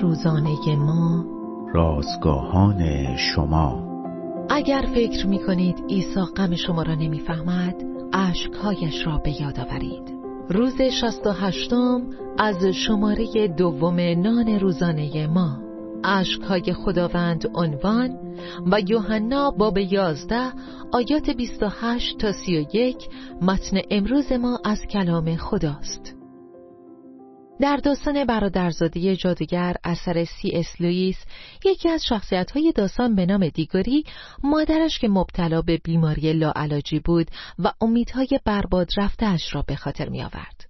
روزانه ما. رازگاهان شما. اگر فکر می کنید عیسی غم شما را نمی‌فهمد اشکهایش را به یاد آورید. روز شست و هشتم از شماره دوم نان روزانه ما. اشکهای خداوند عنوان و یوحنا باب یازده آیات 28 تا 31 متن امروز ما از کلام خداست. در داستان برادرزاده جادوگر اثر سی اس لوئیس یکی از شخصیت‌های داستان به نام دیگوری مادرش که مبتلا به بیماری لاعلاجی بود و امیدهای برباد رفته‌اش را به خاطر می آورد.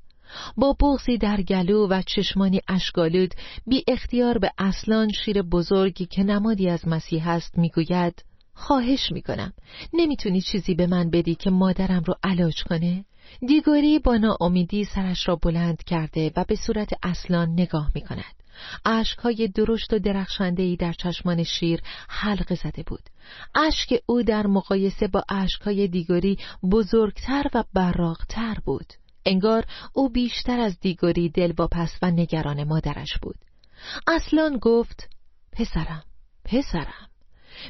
با بغضی در گلو و چشمانی اشک‌آلود بی اختیار به اصلان شیر بزرگی که نمادی از مسیح است می‌گوید خواهش می‌کنم نمی‌تونی چیزی به من بدی که مادرم رو علاج کنه؟ دیگوری با ناامیدی سرش را بلند کرده و به صورت اصلان نگاه می کند. اشکهای درشت و درخشندهی در چشمان شیر حلقه زده بود. اشک او در مقایسه با اشکهای دیگوری بزرگتر و براغتر بود. انگار او بیشتر از دیگوری دلواپس و نگران مادرش بود. اصلان گفت پسرم پسرم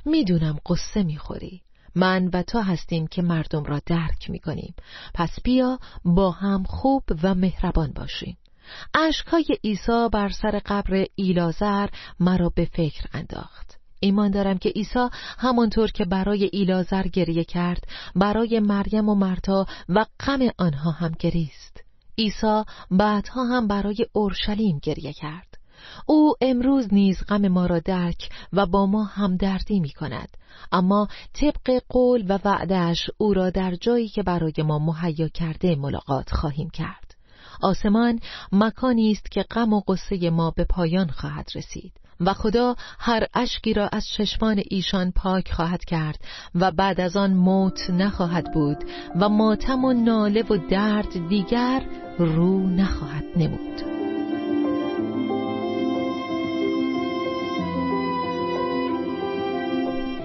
می‌دونم قصه می‌خوری من و تو هستیم که مردم را درک می کنیم پس بیا با هم خوب و مهربان باشیم. اشکهای عیسی بر سر قبر ایلازر مرا به فکر انداخت. ایمان دارم که عیسی همانطور که برای ایلازر گریه کرد برای مریم و مرتا و غم آنها هم گریست. عیسی بعدها هم برای اورشلیم گریه کرد. او امروز نیز غم ما را درک و با ما همدردی می کند. اما طبق قول و وعدش او را در جایی که برای ما مهیا کرده ملاقات خواهیم کرد. آسمان مکانی است که غم و قصه ما به پایان خواهد رسید و خدا هر اشکی را از چشمان ایشان پاک خواهد کرد و بعد از آن موت نخواهد بود و ماتم و ناله و درد دیگر رو نخواهد نمود.